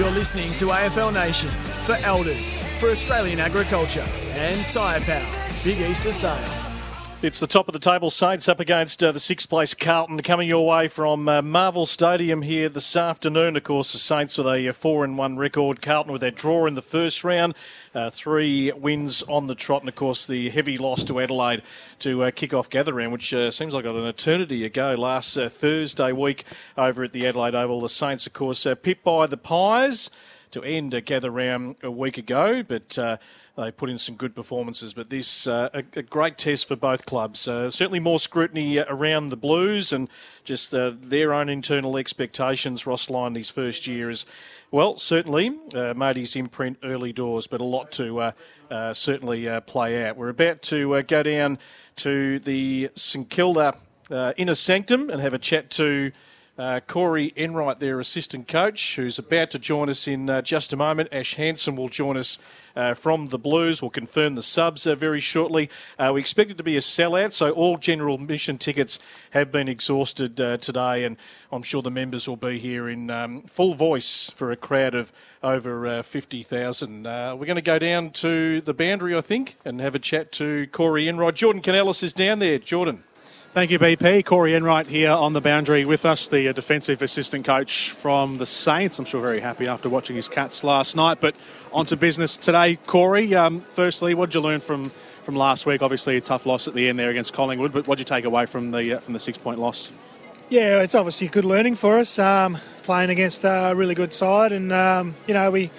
You're listening to AFL Nation for Elders, for Australian Agriculture, and Tyre Power. Big Easter Sale. It's the top of the table. Saints up against uh, the sixth place Carlton coming your way from uh, Marvel Stadium here this afternoon. Of course, the Saints with a 4 and 1 record. Carlton with their draw in the first round. Uh, three wins on the trot, and of course, the heavy loss to Adelaide to uh, kick off gather round, which uh, seems like an eternity ago last uh, Thursday week over at the Adelaide Oval. The Saints, of course, pipped by the Pies to end a gather round a week ago, but they put in some good performances. But this uh, a, a, great test for both clubs. Uh, certainly more scrutiny around the Blues and just uh, their own internal expectations. Ross Lyon, his first year, is well certainly uh, made his imprint early doors, but a lot to. Uh, uh, certainly play out. We're about to go down to the St Kilda inner sanctum and have a chat to uh, Corey Enright, their assistant coach, who's about to join us in uh, just a moment. Ash Hansen will join us uh, from the Blues. We'll confirm the subs uh, very shortly. Uh, we expect it to be a sellout, so all general admission tickets have been exhausted uh, today, and I'm sure the members will be here in um, full voice for a crowd of over 50,000. we're going to go down to the boundary, I think, and have a chat to Corey Enright. Jordan Canellis is down there. Jordan. Thank you, BP. Corey Enright here on the boundary with us, the uh, defensive assistant coach from the Saints. I'm sure very happy after watching his Cats last night. But on to business today, Corey. Um, firstly, what did you learn from, from last week? Obviously, a tough loss at the end there against Collingwood, but what did you take away from the uh, from the six point loss? Yeah, it's obviously good learning for us. Um, playing against a really good side, and um, you know we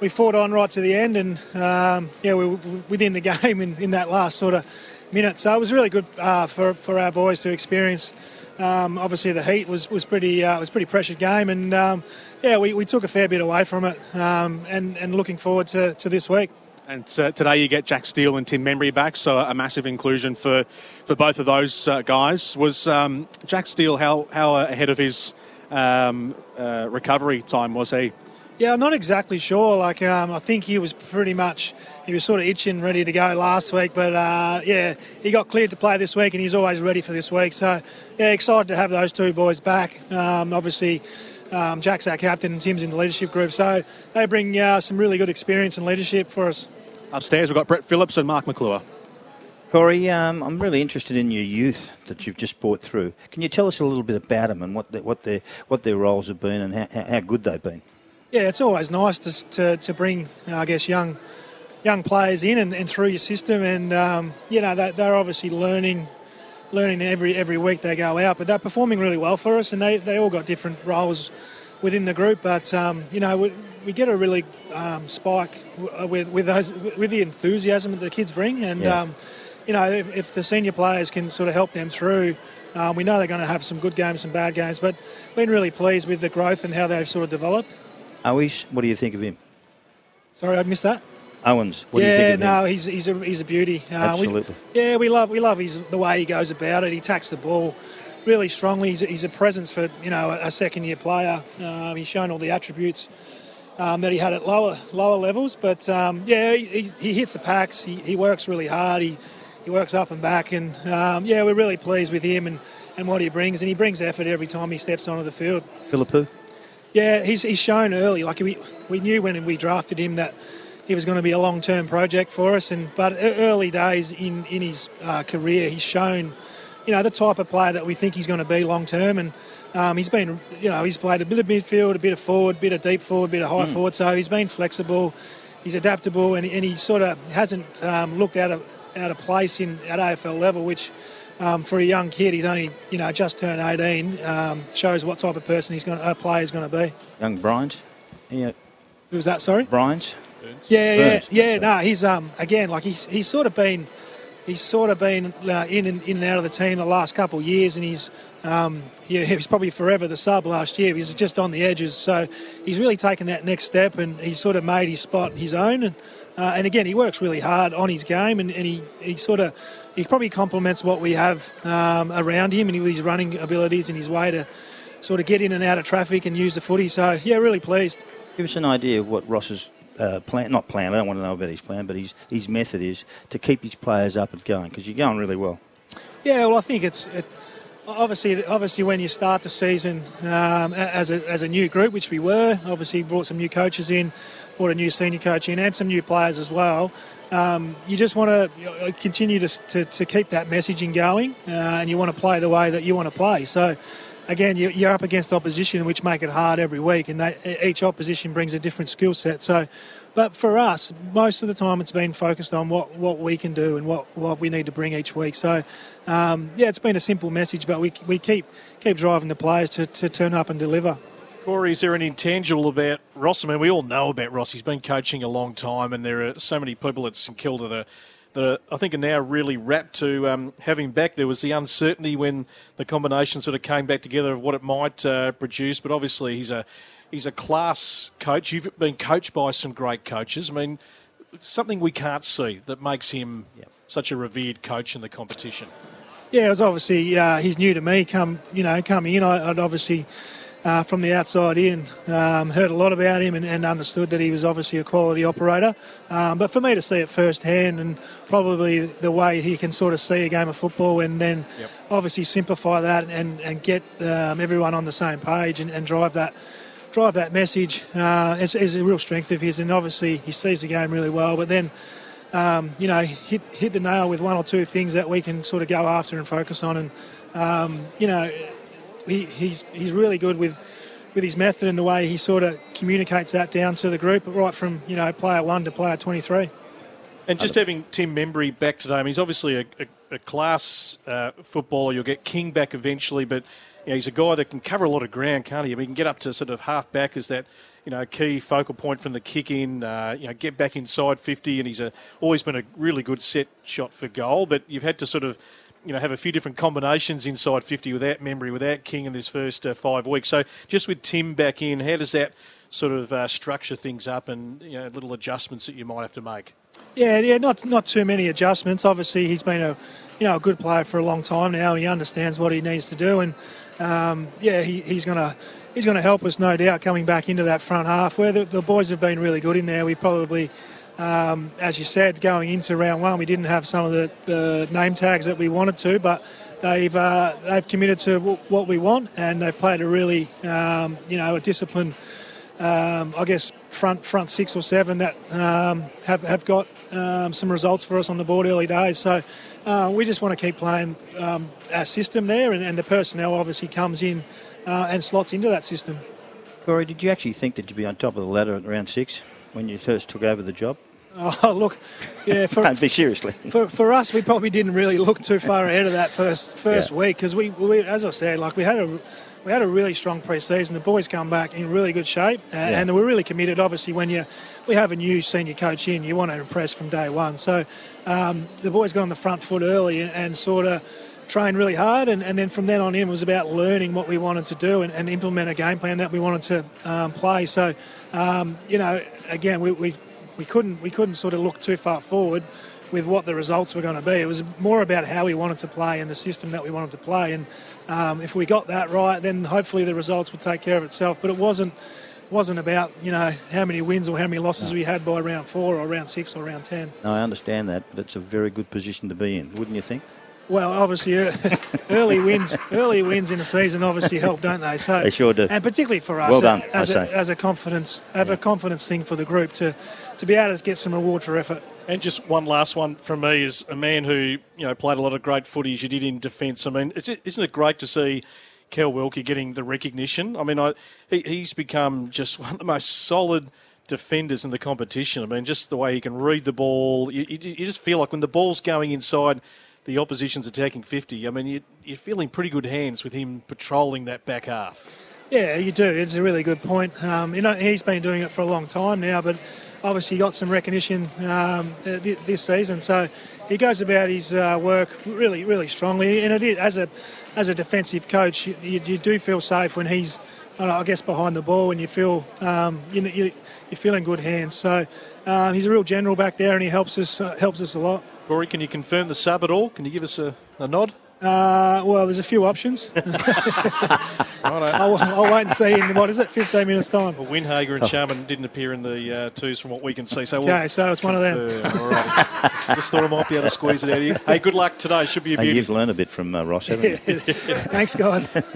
we fought on right to the end, and um, yeah, we were within the game in, in that last sort of minutes. So it was really good uh, for, for our boys to experience. Um, obviously, the heat was was pretty uh, was pretty pressured game, and um, yeah, we, we took a fair bit away from it, um, and and looking forward to, to this week. And uh, today you get Jack Steele and Tim Membrey back, so a massive inclusion for, for both of those uh, guys. Was um, Jack Steele how how ahead of his um, uh, recovery time was he? Yeah, I'm not exactly sure. Like, um, I think he was pretty much he was sort of itching, ready to go last week. But uh, yeah, he got cleared to play this week, and he's always ready for this week. So yeah, excited to have those two boys back. Um, obviously. Um, Jack's our captain and Tim's in the leadership group, so they bring uh, some really good experience and leadership for us. Upstairs, we've got Brett Phillips and Mark McClure. Corey, um, I'm really interested in your youth that you've just brought through. Can you tell us a little bit about them and what the, what their what their roles have been and how, how good they've been? Yeah, it's always nice to, to, to bring, I guess, young young players in and, and through your system, and um, you know they, they're obviously learning learning every every week they go out, but they're performing really well for us, and they, they all got different roles within the group, but um, you know we, we, get a really um, spike with with those with the enthusiasm that the kids bring, and yeah. Um, you know if, if, the senior players can sort of help them through. Um, we know they're going to have some good games, some bad games, but been really pleased with the growth and how they've sort of developed. Owens, what do you think of him? Sorry, I missed that. Owens, what yeah, do you think of no, him? he's he's a he's a beauty. Uh, Absolutely. We, yeah, we love we love his the way he goes about it. He tacks the ball really strongly. He's a, he's a presence for you know a, second year player. Um, he's shown all the attributes. Um, that he had at lower lower levels, but um, yeah, he, he, hits the packs. He, he works really hard. He he works up and back, and um, yeah, we're really pleased with him and, and what he brings. And he brings effort every time he steps onto the field. Phillipou? Yeah, he's, he's shown early. Like we, we knew when we drafted him that he was going to be a long term project for us. And but early days in in his uh, career, he's shown, you know, the type of player that we think he's going to be long term. And um, he's been, you know, he's played a bit of midfield, a bit of forward, a bit of deep forward, a bit of high mm. forward. So he's been flexible. He's adaptable, and, and he sort of hasn't um, looked out of out of place in at AFL level, which um, for a young kid, he's only you know just turned 18. Um, shows what type of person he's going, a player is going to be. Young Bryant. Yeah. Who was that? Sorry. Bryant. Yeah, yeah, yeah. No, he's um again like he's he's sort of been he's sort of been uh, in, and, in and out of the team the last couple of years, and he's um, yeah, he's probably forever the sub last year. He's just on the edges, so he's really taken that next step, and he's sort of made his spot his own. And, uh, and again, he works really hard on his game, and, and he, he sort of he probably complements what we have um, around him, and his running abilities and his way to sort of get in and out of traffic and use the footy. So yeah, really pleased. Give us an idea of what Ross's uh, plan, not plan, I don't want to know about his plan, but his, his method is to keep his players up and going because you're going really well. Yeah, well, I think it's it, obviously obviously when you start the season um, as, a, as a new group, which we were, obviously brought some new coaches in, brought a new senior coach in, and some new players as well. Um, you just want to continue to, to, to, keep that messaging going, uh, and you want to play the way that you want to play. So again, you're up against opposition, which make it hard every week, and they, each opposition brings a different skill set. So, but for us, most of the time it's been focused on what, what we can do and what, what we need to bring each week. So, um, yeah, it's been a simple message, but we, we keep keep driving the players to, to turn up and deliver. Corey, is there an intangible about Ross? I mean, we all know about Ross. He's been coaching a long time, and there are so many people at St Kilda that are that I think are now really rapt to um, having back. There was the uncertainty when the combination sort of came back together of what it might uh, produce, but obviously he's a he's a class coach. You've been coached by some great coaches. I mean, something we can't see that makes him yep. such a revered coach in the competition. Yeah, it was obviously uh, he's new to me. Come you know coming in, I, would obviously uh, from the outside in. Um, heard a lot about him and, and, understood that he was obviously a quality operator. Um, but for me to see it firsthand and probably the way he can sort of see a game of football and then yep. obviously simplify that and, and get um, everyone on the same page and, and drive that drive that message uh, is, is, a real strength of his. And obviously he sees the game really well. But then. Um, you know, hit hit the nail with one or two things that we can sort of go after and focus on, and um, you know, he, he's he's really good with with his method and the way he sort of communicates that down to the group, right from you know player one to player twenty three. And just having Tim Membrey back today, I mean, he's obviously a, a, a class uh, footballer. You'll get King back eventually, but you know, he's a guy that can cover a lot of ground, can't he? I mean, he can get up to sort of half back as that you know, key focal point from the kick in, uh, you know, get back inside 50, and he's a, always been a really good set shot for goal. But you've had to sort of you know have a few different combinations inside 50 without Membrey, without King in this first uh, five weeks. So just with Tim back in, how does that sort of uh, structure things up and you know, little adjustments that you might have to make? Yeah, yeah, not not too many adjustments. Obviously, he's been a you know a good player for a long time now. He understands what he needs to do, and um, yeah, he, he's gonna. He's to help us, no doubt, coming back into that front half where the, the boys have been really good in there. We probably um, as you said, going into round one, we didn't have some of the, the name tags that we wanted to, but they've uh, they've committed to w- what we want, and they've played a really um, you know a disciplined, um, I guess front front six or seven that um, have have got um, some results for us on the board early days. So. Uh, we just want to keep playing um, our system there, and, and, the personnel obviously comes in uh, and slots into that system. Corey, did you actually think that you'd be on top of the ladder at round six when you first took over the job? Oh, look, yeah. For, Don't be seriously. For, for us, we probably didn't really look too far ahead of that first first yeah. week because we, we, as I said, like we had a we had a really strong pre-season. The boys come back in really good shape, and, yeah. and we're really committed. Obviously, when you we have a new senior coach in, you want to impress from day one. So um, the boys got on the front foot early and, and sort of trained really hard, and, and, then from then on in it was about learning what we wanted to do and, and implement a game plan that we wanted to um, play. So, um, you know, again, we, we, we couldn't we couldn't sort of look too far forward with what the results were going to be. It was more about how we wanted to play and the system that we wanted to play. And um, if we got that right, then hopefully the results would take care of itself. But it wasn't wasn't about you know how many wins or how many losses no. we had by round four or round six or round ten. No, I understand that, but it's a very good position to be in, wouldn't you think? Well, obviously, early wins, early wins in a season obviously help, don't they? So they sure do, and particularly for us, well done, as, a, as a confidence, have yeah. a confidence thing for the group to to be able to get some reward for effort. And just one last one from me is a man who you know played a lot of great footy as you did in defence. I mean, isn't it great to see Cal Wilkie getting the recognition? I mean, I, he, he's become just one of the most solid defenders in the competition. I mean, just the way he can read the ball. You, you, you just feel like when the ball's going inside the opposition's attacking 50, I mean, you, you're feeling pretty good hands with him patrolling that back half. Yeah, you do. It's a really good point. Um, you know, he's been doing it for a long time now, but obviously got some recognition um, uh, this season. So he goes about his uh, work really, really strongly. And it is, as a as a defensive coach, you, you, do feel safe when he's, I, know, I guess, behind the ball, and you feel um, you you, you feel in good hands. So um, he's a real general back there, and he helps us uh, helps us a lot. Corey, can you confirm the sub at all? Can you give us a, a nod? Uh, well, there's a few options. I'll, I'll wait and see in what is it, 15 minutes time. Well, Windhager and Sharman didn't appear in the uh, twos from what we can see. So we'll Okay, so it's one of them. All right. Just thought I might be able to squeeze it out of you. Hey, good luck today. Should be a Hey, you've learned a bit from uh, Ross, haven't you? Thanks, guys.